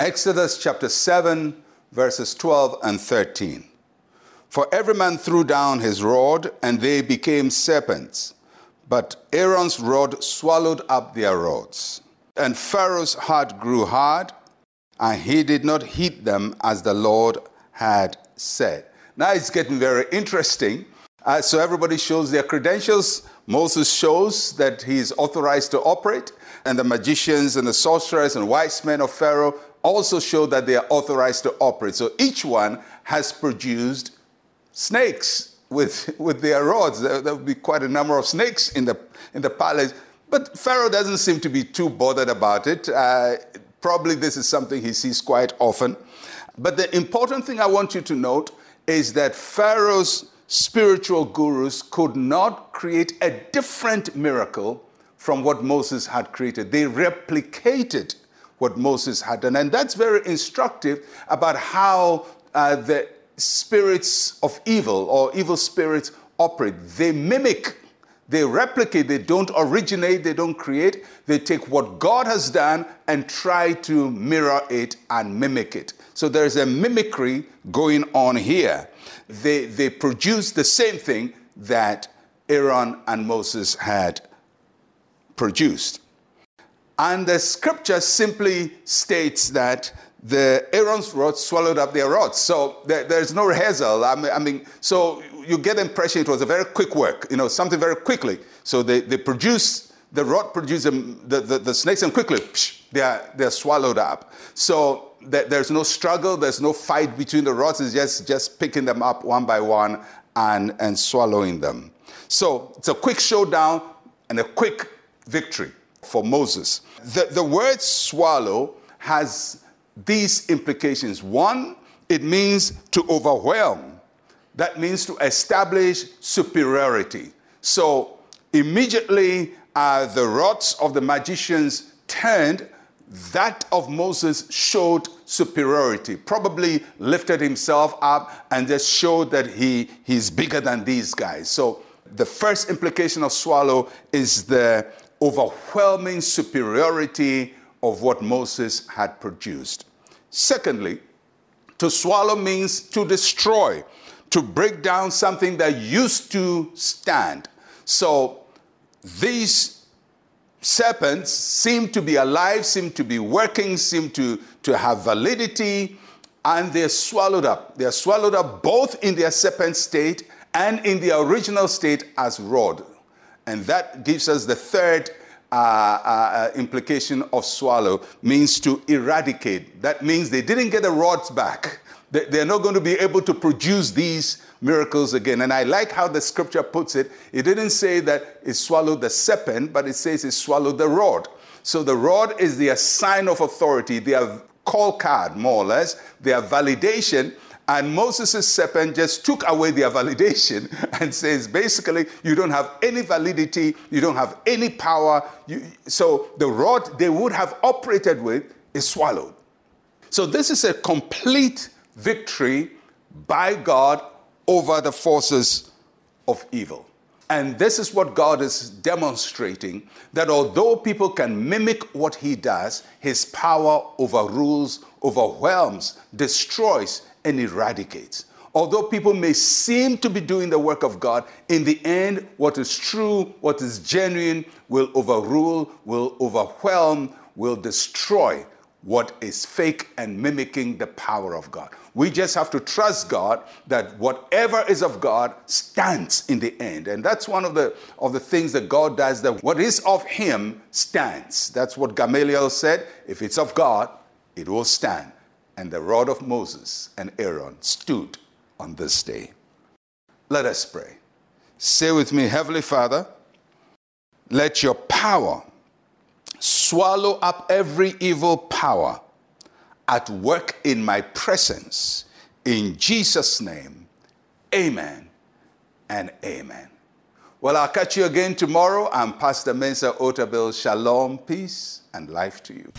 Exodus chapter 7, verses 12 and 13. For every man threw down his rod, and they became serpents. But Aaron's rod swallowed up their rods. And Pharaoh's heart grew hard, and he did not heed them as the Lord had said. Now it's getting very interesting. Uh, so everybody shows their credentials. Moses shows that he is authorized to operate, and the magicians and the sorcerers and wise men of Pharaoh also show that they are authorized to operate. So each one has produced snakes with, with their rods. There, there would be quite a number of snakes in the, in the palace. But Pharaoh doesn't seem to be too bothered about it. Uh, probably this is something he sees quite often. But the important thing I want you to note is that Pharaoh's spiritual gurus could not create a different miracle from what Moses had created. They replicated what Moses had done. And that's very instructive about how uh, the spirits of evil or evil spirits operate. They mimic, they replicate, they don't originate, they don't create. They take what God has done and try to mirror it and mimic it. So there's a mimicry going on here. They, they produce the same thing that Aaron and Moses had produced. And the scripture simply states that the Aaron's rod swallowed up their rods. So there, there's no rehearsal. I mean, I mean, so you get the impression it was a very quick work, you know, something very quickly. So they, they produce, the rod produces the, the, the, snakes and quickly psh, they, are, they are swallowed up. So there's no struggle, there's no fight between the rods, it's just, just picking them up one by one and, and swallowing them. So it's a quick showdown and a quick victory for Moses. The, the word swallow has these implications. One, it means to overwhelm, that means to establish superiority. So immediately, uh, the rods of the magicians turned, that of Moses showed superiority, probably lifted himself up and just showed that he, he's bigger than these guys. So the first implication of swallow is the overwhelming superiority of what Moses had produced. Secondly, to swallow means to destroy, to break down something that used to stand. So these serpents seem to be alive, seem to be working, seem to, to have validity, and they're swallowed up. They're swallowed up both in their serpent state and in the original state as rod. And that gives us the third uh, uh, implication of swallow means to eradicate. That means they didn't get the rods back. They're not going to be able to produce these miracles again. And I like how the scripture puts it. It didn't say that it swallowed the serpent, but it says it swallowed the rod. So the rod is their sign of authority, their call card, more or less, their validation and Moses' serpent just took away their validation and says, basically, you don't have any validity, you don't have any power. You, so the rod they would have operated with is swallowed. So this is a complete victory by God over the forces of evil. And this is what God is demonstrating that although people can mimic what he does, his power overrules, overwhelms, destroys, and eradicates. Although people may seem to be doing the work of God, in the end, what is true, what is genuine, will overrule, will overwhelm, will destroy what is fake and mimicking the power of God. We just have to trust God that whatever is of God stands in the end. And that's one of the, of the things that God does, that what is of Him stands. That's what Gamaliel said. If it's of God, it will stand and the rod of Moses and Aaron stood on this day. Let us pray. Say with me, Heavenly Father, let your power swallow up every evil power at work in my presence. In Jesus' name, amen and amen. Well, I'll catch you again tomorrow. I'm Pastor Mensa Otabil. Shalom, peace, and life to you.